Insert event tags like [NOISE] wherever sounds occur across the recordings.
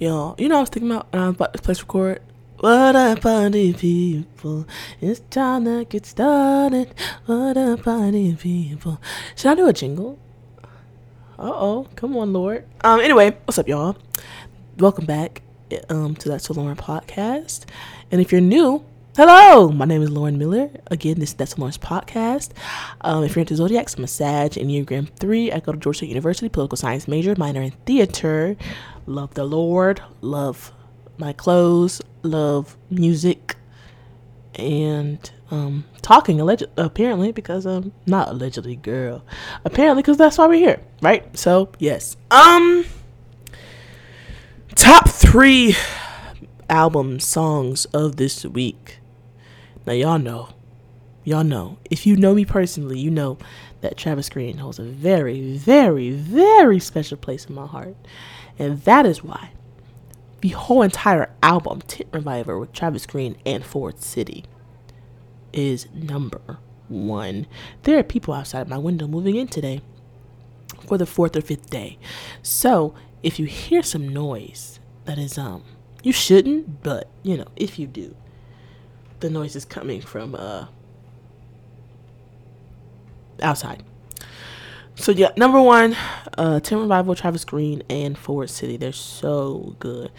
Y'all, you know I was thinking about was about to place record? What up, party people? It's time to get started. What up, party people? Should I do a jingle? Uh oh, come on, Lord. Um, anyway, what's up, y'all? Welcome back um to that So Lauren podcast. And if you're new, hello, my name is Lauren Miller. Again, this is That's Lauren's podcast. Um, if you're into zodiacs, I'm a Sag, Enneagram three. I go to Georgia University, political science major, minor in theater. Love the Lord, love my clothes, love music, and um, talking alleged apparently because I'm not allegedly girl. Apparently because that's why we're here, right? So yes. Um top three album songs of this week. Now y'all know. Y'all know. If you know me personally, you know that Travis Greene holds a very, very, very special place in my heart. And that is why the whole entire album, Tent Revival with Travis Greene and Forward City, is number one. There are people outside my window moving in today for the fourth or fifth day. So if you hear some noise that is um you shouldn't, but you know, if you do, the noise is coming from uh outside. So yeah, number one, uh, Tent Revival, Travis Greene, and Forward City. They're so good.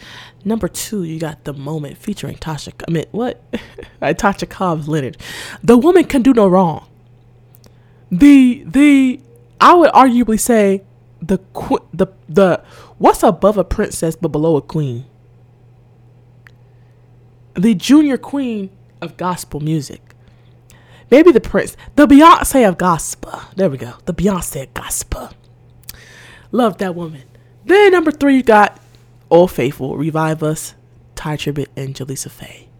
Number two, you got The Moment featuring Tasha. I mean, what? [LAUGHS] Tasha Cobbs Leonard. The woman can do no wrong. The the I would arguably say the the the what's above a princess but below a queen. The junior queen of gospel music. Maybe the Prince, the Beyonce of gospel. There we go. The Beyonce of gospel. Love that woman. Then number three, you got Old Faithful, Revive Us, Tye Tribbett, and Jaleesa Faye.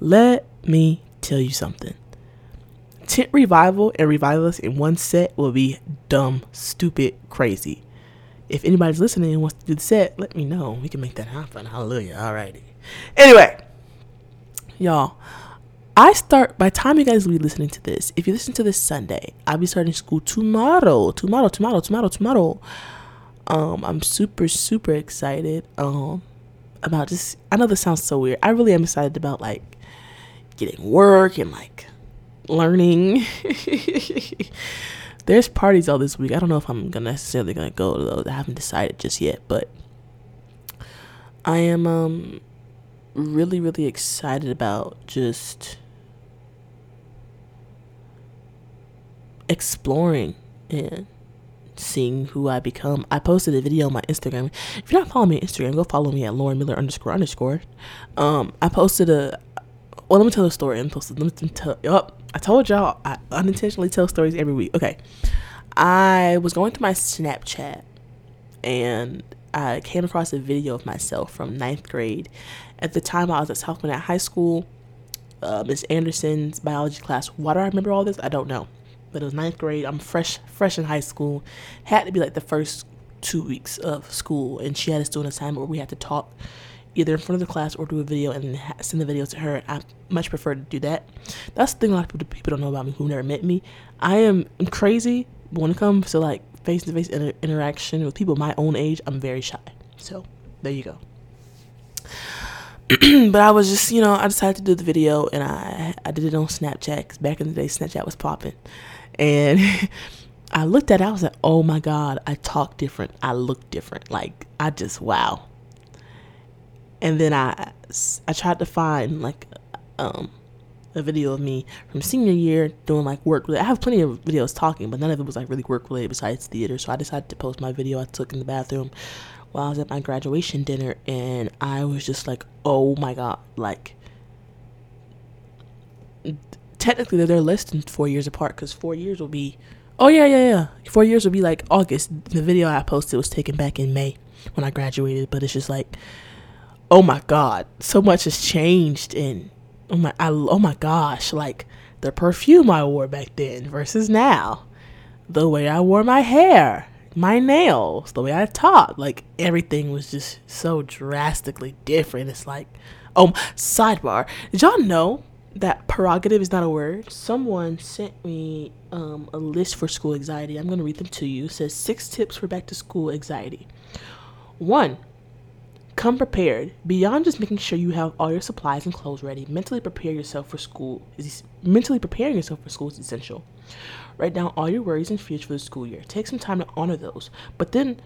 Let me tell you something. Tent Revival and Revive Us in one set will be dumb, stupid, crazy. If anybody's listening and wants to do the set, let me know. We can make that happen. Hallelujah. Alrighty. Anyway, y'all, I start by time you guys will be listening to this. If you listen to this Sunday, I'll be starting school tomorrow. Tomorrow, tomorrow, tomorrow, tomorrow. Um, I'm super, super excited. Um, about just I know this sounds so weird. I really am excited about like getting work and like learning. [LAUGHS] There's parties all this week. I don't know if I'm gonna necessarily gonna go to those. I haven't decided just yet, but I am um really, really excited about just exploring and seeing who I become. I posted a video on my Instagram. If you're not following me on Instagram, go follow me at Lauren Miller underscore underscore. Um, I posted a. Well, let me tell the story. I'm posted. Let me tell. Oh, I told y'all I unintentionally tell stories every week. Okay, I was going through my Snapchat and I came across a video of myself from ninth grade. At the time, I was at South High School. Uh, Miss Anderson's biology class. Why do I remember all this? I don't know but it was ninth grade. I'm fresh, fresh in high school. Had to be like the first two weeks of school, and she had us do an assignment where we had to talk either in front of the class or do a video and send the video to her. I much prefer to do that. That's the thing a lot of people don't know about me who never met me. I am I'm crazy, but when it comes to like face to face interaction with people my own age, I'm very shy. So there you go. [CLEARS THROAT] but I was just, you know, I decided to do the video and I I did it on Snapchat because back in the day, Snapchat was popping. And [LAUGHS] I looked at it, I was like, oh my God, I talk different. I look different. Like, I just, wow. And then I, I tried to find like um, a video of me from senior year doing like work. I have plenty of videos talking, but none of it was like really work related besides theater. So I decided to post my video I took in the bathroom while I was at my graduation dinner. And I was just like, oh my God, like technically they're less than four years apart because four years will be oh yeah yeah yeah. Four years will be like august. The video i posted was taken back in may when i graduated but it's just like oh my god so much has changed and oh my I, oh my gosh like the perfume i wore back then versus now. The way i wore my hair my nails the way i talked like everything was just so drastically different. It's like oh sidebar. Did y'all know that prerogative is not a word. Someone sent me um, a list for school anxiety. I'm going to read them to you. It says six tips for back to school anxiety. One, Come prepared. Beyond just making sure you have all your supplies and clothes ready, mentally prepare yourself for school. Is mentally preparing yourself for school is essential. Write down all your worries and fears for the school year. Take some time to honor those, but then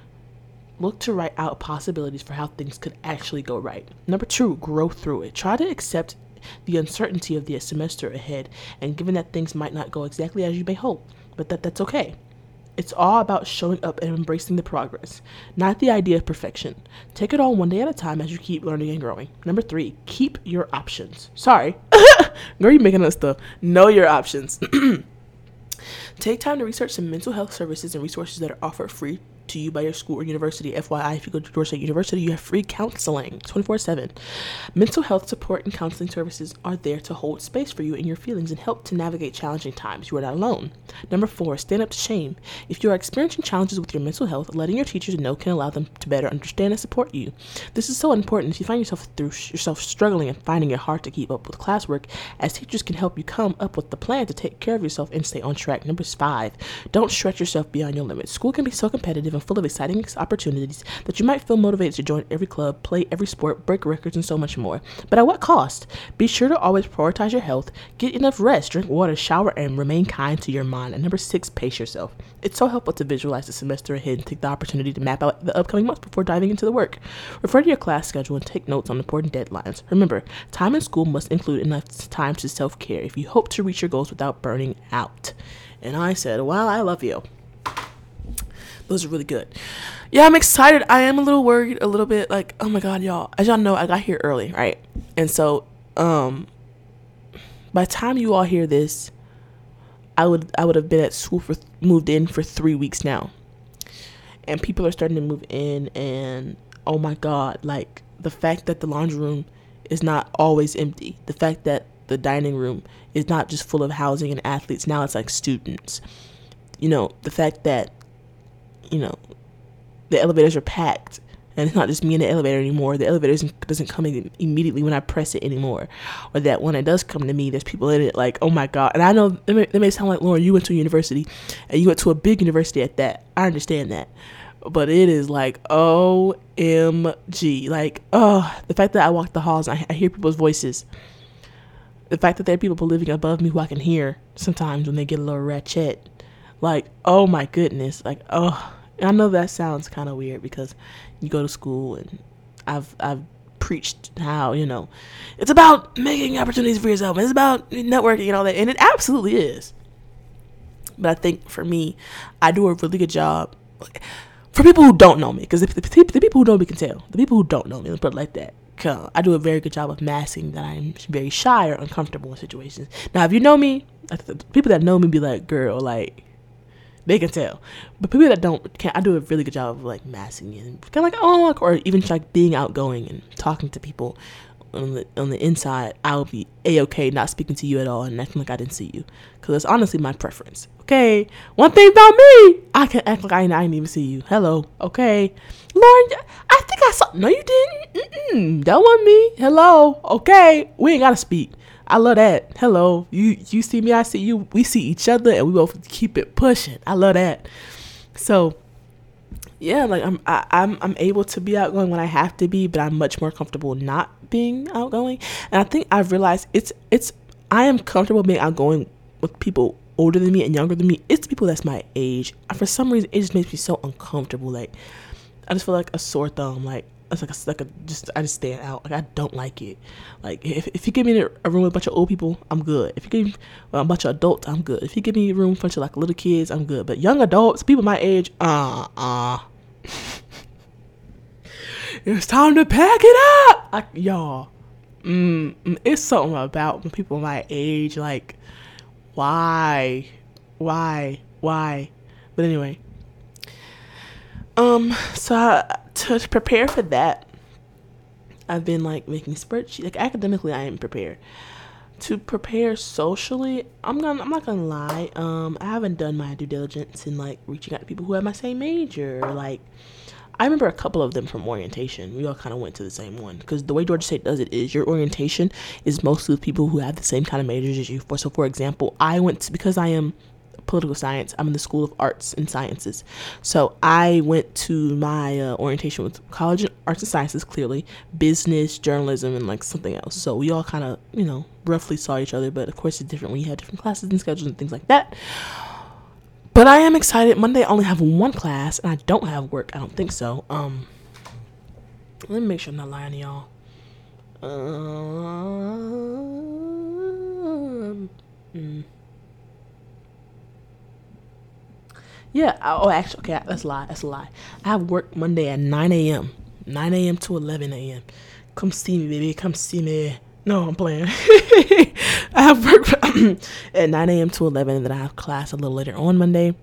look to write out possibilities for how things could actually go right. Number two, grow through it. Try to accept the uncertainty of the semester ahead, and given that things might not go exactly as you may hope, but that that's okay. It's all about showing up and embracing the progress, not the idea of perfection. Take it all one day at a time as you keep learning and growing. Number three, keep your options. Sorry, [LAUGHS] girl, you making us stuff. Know your options. [CLEARS THROAT] Take time to research some mental health services and resources that are offered free to you by your school or university. FYI, if you go to Georgia State University, you have free counseling 24 7. Mental health support and counseling services are there to hold space for you and your feelings and help to navigate challenging times. You are not alone. Number four, stand up to shame. If you are experiencing challenges with your mental health, letting your teachers know can allow them to better understand and support you. This is so important if you find yourself through yourself struggling and finding it hard to keep up with classwork, as teachers can help you come up with the plan to take care of yourself and stay on track. Number five, don't stretch yourself beyond your limits. School can be so competitive and full of exciting opportunities that you might feel motivated to join every club, play every sport, break records, and so much more. But at what cost? Be sure to always prioritize your health, get enough rest, drink water, shower, and remain kind to your mind. And number six, pace yourself. It's so helpful to visualize the semester ahead and take the opportunity to map out the upcoming months before diving into the work. Refer to your class schedule and take notes on important deadlines. Remember, time in school must include enough time to self care if you hope to reach your goals without burning out. And I said, Well, I love you. Those are really good. Yeah, I'm excited. I am a little worried, a little bit like, oh my god, y'all. As y'all know, I got here early, right? And so, um, by the time you all hear this, I would I would have been at school for moved in for three weeks now, and people are starting to move in, and oh my god, like the fact that the laundry room is not always empty, the fact that the dining room is not just full of housing and athletes, now it's like students. You know, the fact that you know, the elevators are packed and it's not just me in the elevator anymore. The elevator doesn't, come in immediately when I press it anymore. Or that when it does come to me, there's people in it like, oh my God. And I know it may, it may sound like, Lauren, you went to a university and you went to a big university at that. I understand that. But it is like, OMG. Like, oh, the fact that I walk the halls I, I hear people's voices. The fact that there are people living above me who I can hear sometimes when they get a little ratchet. Like, oh my goodness. Like, oh I know that sounds kind of weird because you go to school and I've I've preached how you know it's about making opportunities for yourself. It's about networking and all that, and it absolutely is. But I think for me, I do a really good job. For people who don't know me, because the, the, the, people who know me can tell. The people who don't know me, let's put it like that. I do a very good job of masking that I'm very shy or uncomfortable in situations. Now, if you know me, people that know me be like, "Girl, like they can tell. But people that don't, can I do a really good job of like masking it, kind of like oh, or even like being outgoing and talking to people on the on the inside. I'll be a okay, not speaking to you at all and acting like I didn't see you, because it's honestly my preference. Okay, one thing about me, I can act like I didn't, I didn't even see you. Hello, okay, Lauren, I think I saw. No, you didn't. Mm-mm, that wasn't me. Hello, okay, we ain't gotta speak. I love that. Hello, you you see me, I see you. We see each other, and we both keep it pushing. I love that. So, yeah, like I'm I, I'm I'm able to be outgoing when I have to be, but I'm much more comfortable not being outgoing. And I think I've realized it's it's I am comfortable being outgoing with people older than me and younger than me. It's people that's my age. For some reason, it just makes me so uncomfortable. Like I just feel like a sore thumb. Like it's like a, like a just I just stand out. Like I don't like it. Like if if you give me a room with a bunch of old people, I'm good. If you give me a bunch of adults, I'm good. If you give me a room with a bunch of like little kids, I'm good. But young adults, people my age, uh uh. [LAUGHS] it's time to pack it up. Like y'all, mm, it's something about people my age. Like why, why, why? But anyway. Um, so I, to prepare for that, I've been like making spreadsheets. Like academically, I am prepared. To prepare socially, I'm gonna I'm not gonna lie. Um, I haven't done my due diligence in like reaching out to people who have my same major. Like, I remember a couple of them from orientation. We all kind of went to the same one because the way Georgia State does it is your orientation is mostly with people who have the same kind of majors as you. For so, for example, I went to, because I am political science. I'm in the School of Arts and Sciences. So I went to my uh, orientation with College of Arts and Sciences, clearly, business, journalism, and like something else. So we all kind of, you know, roughly saw each other, but of course it's different when you have different classes and schedules and things like that. But I am excited. Monday I only have one class, and I don't have work. I don't think so. Um, let me make sure I'm not lying to y'all. Um, mm. Yeah. Oh, actually, okay. That's a lie. That's a lie. I have work Monday at 9 a.m. 9 a.m. to 11 a.m. Come see me, baby. Come see me. No, I'm playing. [LAUGHS] I have work [CLEARS THROAT] at 9 a.m. to 11, and then I have class a little later on Monday.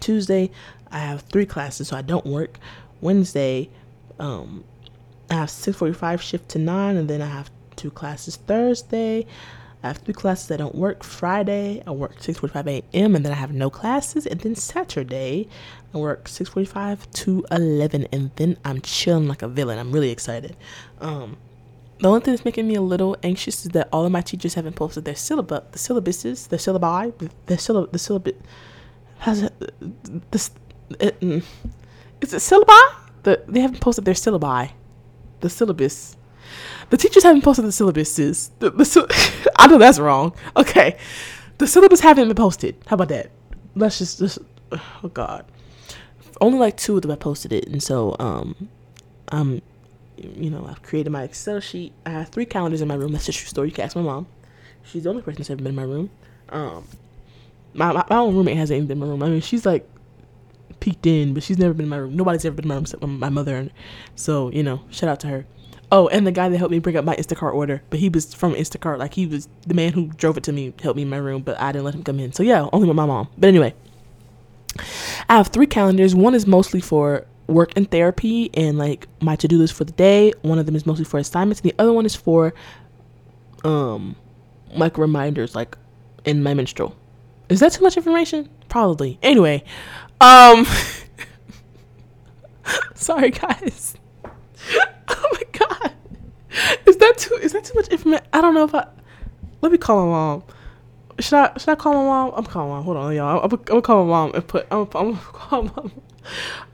Tuesday, I have three classes, so I don't work. Wednesday, um, I have 6:45 shift to nine, and then I have two classes Thursday. I have three classes that don't work. Friday, I work 6:45 a.m. and then I have no classes. And then Saturday, I work 6:45 to 11, and then I'm chilling like a villain. I'm really excited. Um, the only thing that's making me a little anxious is that all of my teachers haven't posted their syllabus, the syllabuses, the syllabi, the syllab, the syllabus. Has it, this? It, mm, is it syllabi? The, they haven't posted their syllabi, the syllabus. The teachers haven't posted the syllabuses. The, the, [LAUGHS] I know that's wrong. Okay, the syllabus haven't been posted. How about that? Let's just, just oh god, only like two of them have posted it, and so um, I'm, you know, I've created my Excel sheet. I have three calendars in my room. That's a true story. You can ask my mom. She's the only person that's ever been in my room. Um, my, my, my own roommate hasn't even been in my room. I mean, she's like peeked in, but she's never been in my room. Nobody's ever been in my room except my mother. And So, you know, shout out to her. Oh, and the guy that helped me bring up my Instacart order, but he was from Instacart. Like he was the man who drove it to me, helped me in my room, but I didn't let him come in. So yeah, only with my mom. But anyway, I have three calendars. One is mostly for work and therapy and like my to-do list for the day. One of them is mostly for assignments, and the other one is for um like reminders, like in my menstrual. Is that too much information? Probably. Anyway, um [LAUGHS] sorry guys. [LAUGHS] oh my god. Is that too is that too much information? I don't know if I let me call my mom. Should I should I call my mom? I'm calling mom. Hold on, y'all. I'm, I'm gonna call my mom and put. I'm, I'm gonna [LAUGHS] call my mom.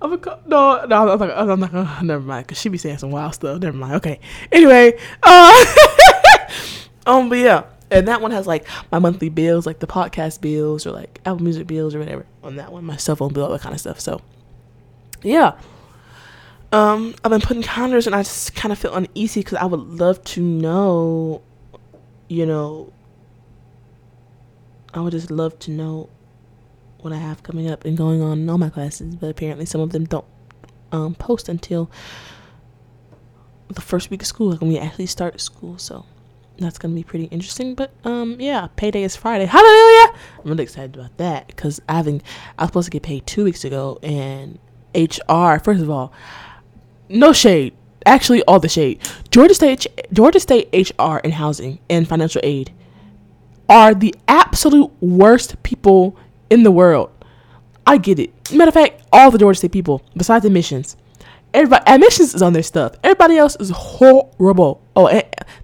I'm gonna call, no, no. I'm, like, I'm not gonna. [SIGHS] Never mind, cause she be saying some wild stuff. Never mind. Okay. Anyway, uh, [LAUGHS] um, but yeah, and that one has like my monthly bills, like the podcast bills or like Apple Music bills or whatever. On that one, my cell phone bill, all that kind of stuff. So, yeah. Um, I've been putting calendars, and I just kind of feel uneasy because I would love to know, you know, I would just love to know what I have coming up and going on in all my classes. But apparently, some of them don't um, post until the first week of school, like when we actually start school. So that's gonna be pretty interesting. But um, yeah, payday is Friday. Hallelujah! I'm really excited about that because I haven't. I was supposed to get paid two weeks ago, and HR. First of all, no shade. Actually, all the shade. Georgia State, Georgia State HR and housing and financial aid are the absolute worst people in the world. I get it. Matter of fact, all the Georgia State people, besides admissions, everybody admissions is on their stuff. Everybody else is horrible. Oh,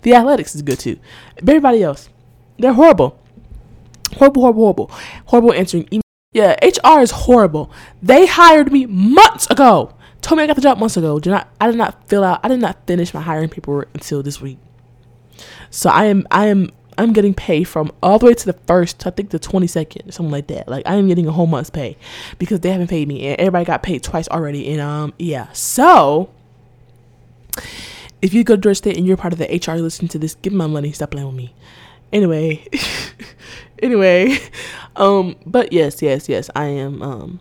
the athletics is good too. Everybody else, they're horrible. Horrible, horrible, horrible. Horrible answering email. Yeah, HR is horrible. They hired me months ago. Told me I got the job months ago. Did not I did not fill out I did not finish my hiring paperwork until this week. So I am I am I'm getting paid from all the way to the first, I think the 22nd, something like that. Like I am getting a whole month's pay because they haven't paid me, and everybody got paid twice already. And um, yeah. So if you go to Georgia State and you're part of the HR listening to this, give my money. Stop playing with me. Anyway, [LAUGHS] anyway, [LAUGHS] um, but yes, yes, yes, I am um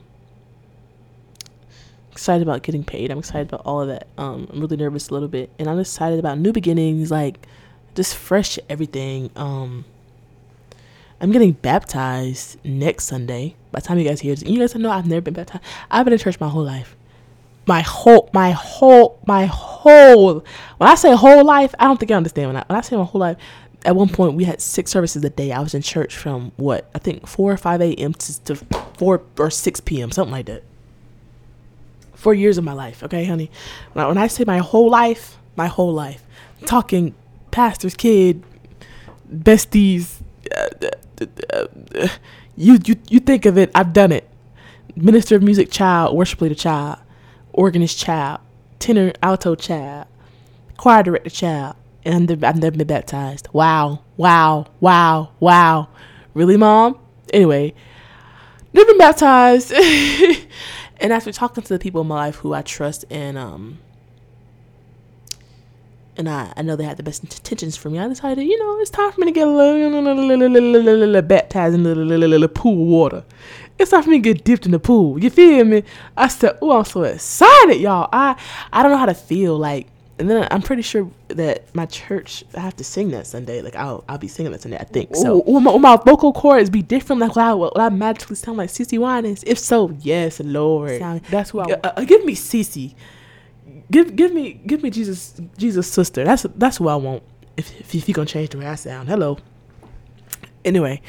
excited about getting paid. I'm excited about all of that. Um, I'm really nervous a little bit, and I'm excited about new beginnings, like just fresh everything. Um, I'm getting baptized next Sunday. By the time you guys hear this, you guys know I've never been baptized. I've been in church my whole life. My whole, my whole, my whole. When I say whole life, I don't think I understand. When I, when I say my whole life, at one point we had six services a day. I was in church from what I think four or five a.m. to, to four or six p.m. something like that. Four years of my life, okay, honey. When I, when I say my whole life, my whole life, talking pastor's kid, besties, uh, You you you think of it. I've done it. Minister of music child, worship leader child, organist child, tenor alto child, choir director child, and I've never been baptized. Wow, wow, wow, wow. Really, mom? Anyway, never been baptized. [LAUGHS] and after talking to the people in my life who I trust and um and I, I know they had the best intentions for me. I decided, you know, it's time for me to get a little, baptized in the pool water. It's time for me to get dipped in the pool. You feel me? I said, oh, I'm so excited, y'all. I I don't know how to feel like. And then I'm pretty sure that my church, I have to sing that Sunday. Like I'll I'll be singing that Sunday. I think so. Will my, my vocal cords be different? Like will I, will I magically sound like CeCe Winans? If so, yes, Lord. Sound, That's who I. Uh, uh, give me CeCe give give me give me Jesus Jesus sister. That's that's who I want. If if, if you gonna change the way I sound. Hello. Anyway,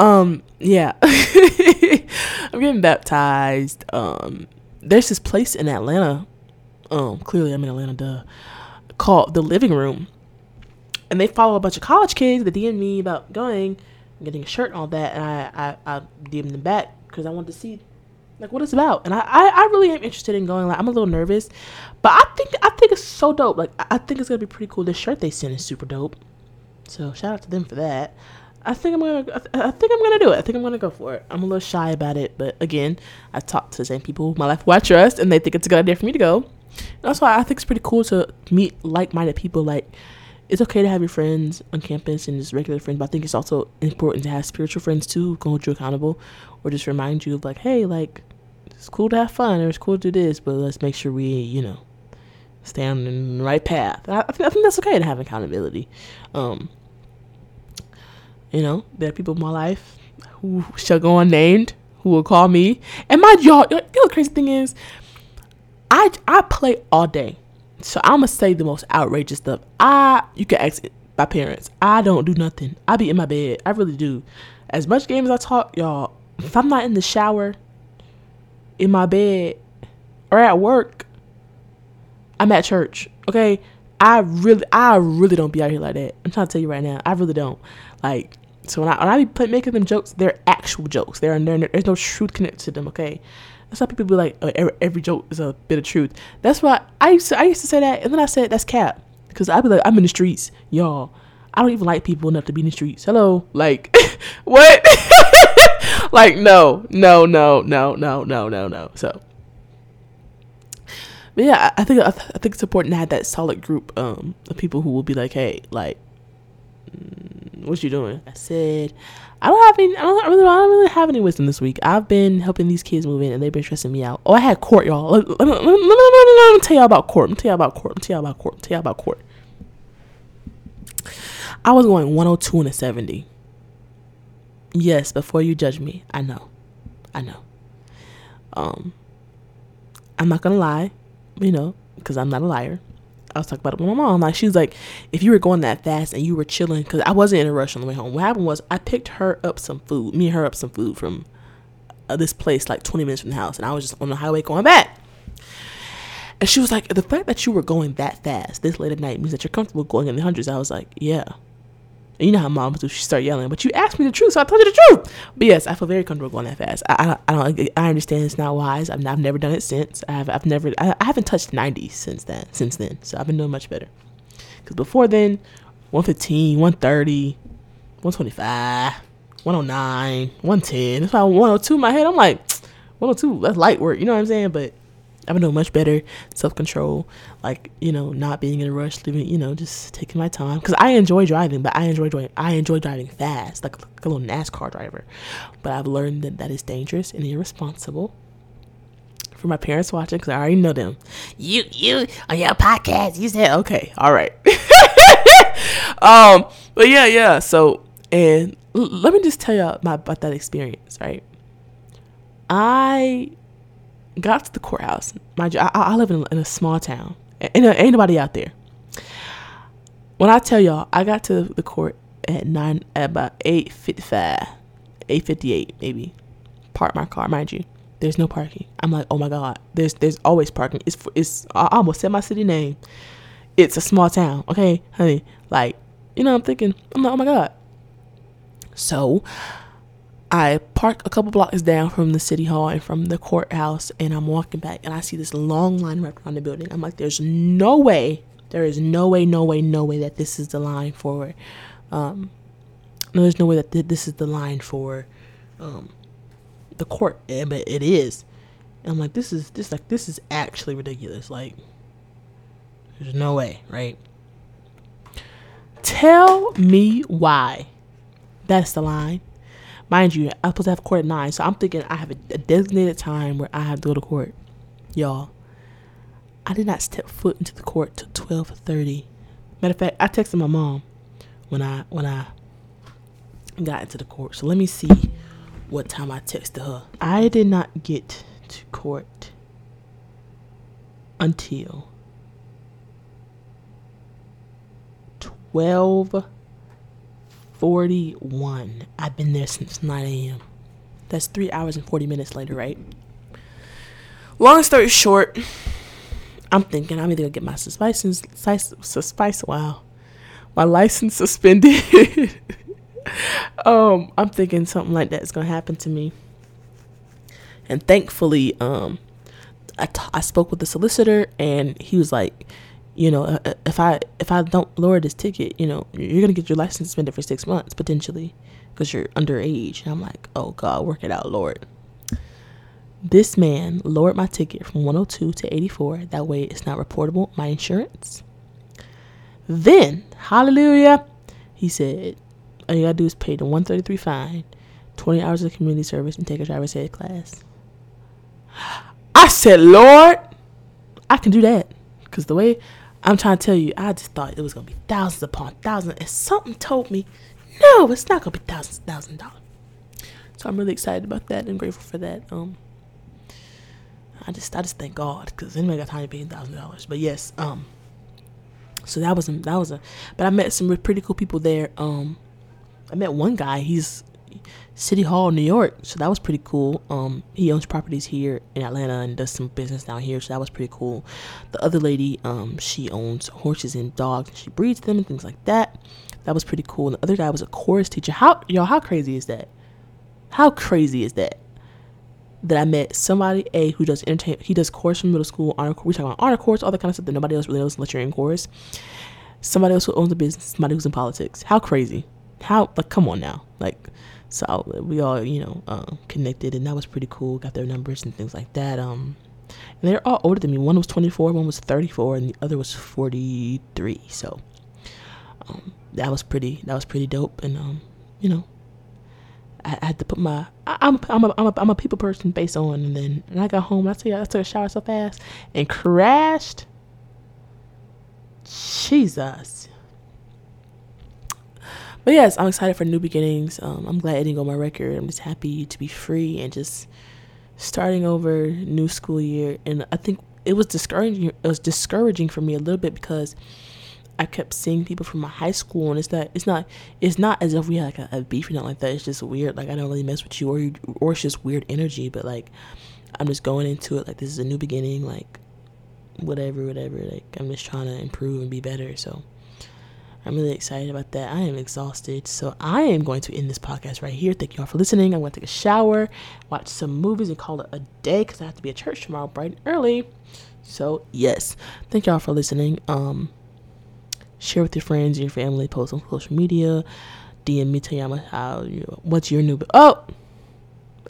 um, yeah, [LAUGHS] I'm getting baptized. Um, there's this place in Atlanta. Um, clearly I'm in Atlanta, duh. Called the Living Room, and they follow a bunch of college kids that DM me about going, getting a shirt and all that, and I I, I DM them back because I wanted to see like what it's about. And I, I, I really am interested in going. Like i'm a little nervous. But i think i think it's so dope. Like i think it's gonna be pretty cool. This shirt they sent is super dope. So shout out to them for that. I think i'm gonna i think i'm gonna do it. I think i'm gonna go for it. I'm a little shy about it. But again i talked to the same people my life who i trust and they think it's a good idea for me to go that's why i think it's pretty cool to meet like-minded people like it's okay to have your friends on campus and just regular friends, but I think it's also important to have spiritual friends too who can hold you accountable or just remind you of like, hey, like it's cool to have fun or it's cool to do this, but let's make sure we, you know, stay on the right path. I, I, think, I think that's okay to have accountability. Um, you know, there are people in my life who shall go unnamed who will call me. And my y'all, you know, the crazy thing is, I I play all day, so I'm gonna say the most outrageous stuff. I you can ask my parents. I don't do nothing. I be in my bed. I really do. As much game as I talk, y'all. If I'm not in the shower, in my bed or at work, I'm at church. Okay. I really, I really don't be out here like that. I'm trying to tell you right now. I really don't. Like, so when I when I be making them jokes, they're actual jokes. They're, they're there's no truth connected to them. Okay. That's why people be like, oh, every, every, joke is a bit of truth. That's why I used to I used to say that, and then I said that's cap because I'd be like, I'm in the streets, y'all. I don't even like people enough to be in the streets. Hello, like, [LAUGHS] what? [LAUGHS] like no, no, no, no, no, no, no, no. So, but yeah, I think I, think it's important to have that solid group um of people who will be like, hey, like, mm, what you doing? I said, I don't have any. I don't really. I don't really have any wisdom this week. I've been helping these kids move in, and they've been stressing me out. Oh, I had court, y'all. Let, let, let, let me tell y'all about court. Let me tell y'all about court. Let me tell y'all about court. Let me tell y'all about court. I was going 102 and a 70. Yes, before you judge me, I know. I know. Um, I'm not gonna lie, you know, because I'm not a liar. I was talking about it with my mom. Like she's like, if you were going that fast and you were chilling, because I wasn't in a rush on the way home. What happened was I picked her up some food, me and her up some food from uh, this place like 20 minutes from the house, and I was just on the highway going back. And she was like, the fact that you were going that fast this late at night means that you're comfortable going in the hundreds. I was like, yeah, you know how moms do; she start yelling. But you asked me the truth, so I told you the truth. But yes, I feel very comfortable going that fast. I, I, I don't. I understand it's not wise. I've, I've never done it since. I've, I've never. I, I haven't touched ninety since then. Since then, so I've been doing much better. Because before then, 115, 130, 125, 109, 110. That's why 102 in my head. I'm like, [TSK] 102. That's light work. You know what I'm saying? But I've been doing much better self control, like you know, not being in a rush, living, you know, just taking my time. Cause I enjoy driving, but I enjoy driving. I enjoy driving fast, like, like a little NASCAR driver. But I've learned that that is dangerous and irresponsible. For my parents watching, cause I already know them. You, you on your podcast, you said okay, all right. [LAUGHS] um, but yeah, yeah. So, and l- let me just tell you about that experience, right? I got to the courthouse. Mind you, I, I live in, in, a small town. Ain't, ain't nobody out there. When I tell y'all, I got to the court at nine, at about eight fifty-five, eight fifty-eight, maybe. Park my car, mind you. There's no parking. I'm like, oh my god. There's there's always parking. It's it's. I almost said my city name. It's a small town, okay, honey. Like, you know, I'm thinking, I'm like, oh my god. So, I park a couple blocks down from the city hall and from the courthouse, and I'm walking back, and I see this long line wrapped around the building. I'm like, there's no way, there is no way, no way, no way that this is the line for, um, no, there's no way that th- this is the line for, um, the court, yeah, but it is. And I'm like, this is this like this is actually ridiculous. Like, there's no way, right? Tell me why. That's the line. Mind you, I'm supposed to have court at nine, so I'm thinking I have a, a designated time where I have to go to court. Y'all, I did not step foot into the court till twelve thirty. Matter of fact, I texted my mom when I when I got into the court. So let me see what time I texted her. I did not get to court until twelve 41. I've been there since 9 a.m. That's three hours and 40 minutes later, right? Long story short, I'm thinking I'm either gonna get my license, spice, wow, my license suspended. [LAUGHS] um, I'm thinking something like that is gonna happen to me. And thankfully, um, I, t- I spoke with the solicitor, and he was like, you know, uh, uh, if I if I don't lower this ticket, you know, you're gonna get your license suspended for six months potentially because you're underage. And I'm like, oh God, work it out, Lord. This man lowered my ticket from 102 to 84. That way, it's not reportable. My insurance. Then, hallelujah, he said, all you gotta do is pay the 133 fine, 20 hours of community service, and take a driver's ed class. [GASPS] I said, Lord, I can do that because the way I'm trying to tell you, I just thought it was gonna be thousands upon thousands, and something told me, no, it's not gonna be thousands, thousand dollars. So I'm really excited about that and grateful for that. Um, I just, I just thank God because anybody got time to pay thousand dollars. But yes, um, so that was a, that was a, but I met some pretty cool people there. Um, I met one guy. He's City Hall, New York. So that was pretty cool. Um, he owns properties here in Atlanta and does some business down here. So that was pretty cool. The other lady, um, she owns horses and dogs. She breeds them and things like that. That was pretty cool. And the other guy was a chorus teacher. How y'all? How crazy is that? How crazy is that? That I met somebody a who does entertain. He does chorus from middle school. Honor. We talk about honor course, all that kind of stuff that nobody else really knows unless you're in chorus. Somebody else who owns a business. Somebody who's in politics. How crazy? How like? Come on now, like so we all, you know, uh, connected, and that was pretty cool. Got their numbers and things like that. Um, and they're all older than me. One was 24, one was 34, and the other was 43. So um, that was pretty. That was pretty dope. And um, you know, I, had to put my. I, am I'm a, I'm a I'm a people person based on, and then and I got home. I tell you, I took a shower so fast and crashed. Jesus. But yes, I'm excited for new beginnings. Um, I'm glad it didn't go my record. I'm just happy to be free and just starting over new school year. And I think it was discouraging. It was discouraging for me a little bit because I kept seeing people from my high school, and it's not, it's not, it's not as if we had like a, a beef or nothing like that. It's just weird. Like I don't really mess with you, or you, or it's just weird energy. But like, I'm just going into it like this is a new beginning. Like, whatever, whatever. Like I'm just trying to improve and be better. So I'm really excited about that. I am exhausted. So I am going to end this podcast right here. Thank you all for listening. I'm going to take a shower, watch some movies, and call it a day because I have to be at church tomorrow bright and early. So yes, thank y'all for listening. Um, share with your friends, and your family, post on social media, DM me, tell y'all how you what's your new. Oh,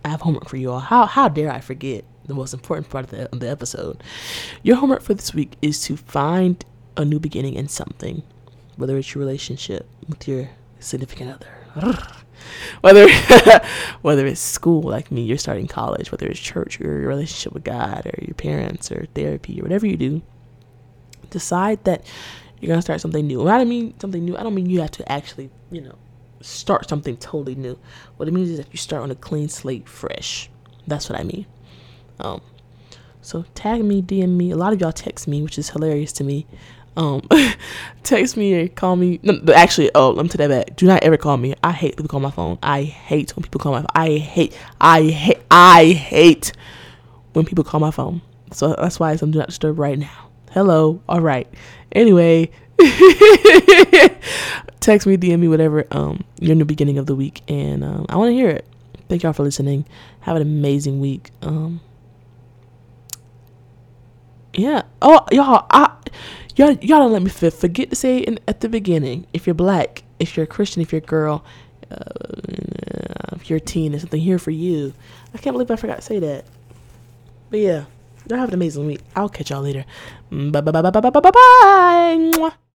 I have homework for you all. How how dare I forget the most important part of the, of the episode? Your homework for this week is to find a new beginning in something whether it's your relationship with your significant other, [LAUGHS] whether [LAUGHS] whether it's school like me, you're starting college, whether it's church or your relationship with God or your parents or therapy or whatever you do, decide that you're gonna start something new. When I mean something new, I don't mean you have to actually, you know, start something totally new. What it means is that you start on a clean slate, fresh. That's what I mean. Um, so tag me, DM me. A lot of y'all text me, which is hilarious to me um, [LAUGHS] text me or call me. No, actually, oh, let me take that back. Do not ever call me. I hate people call my phone. I hate when people call my phone. I hate, I hate, I hate when people call my phone. So that's why I'm do not disturb right now. Hello. All right. Anyway, [LAUGHS] text me, DM me, whatever. Um, you're in the beginning of the week, and um, I want to hear it. thank y'all for listening. Have an amazing week. Um, yeah. Oh, y'all, I y'all y'all don't let me f- forget to say in, at the beginning. If you're black, if you're a Christian, if you're a girl, uh, if you're a teen, there's something here for you. I can't believe I forgot to say that. But yeah, y'all have an amazing week. I'll catch y'all later. Bye bye bye bye bye bye bye bye.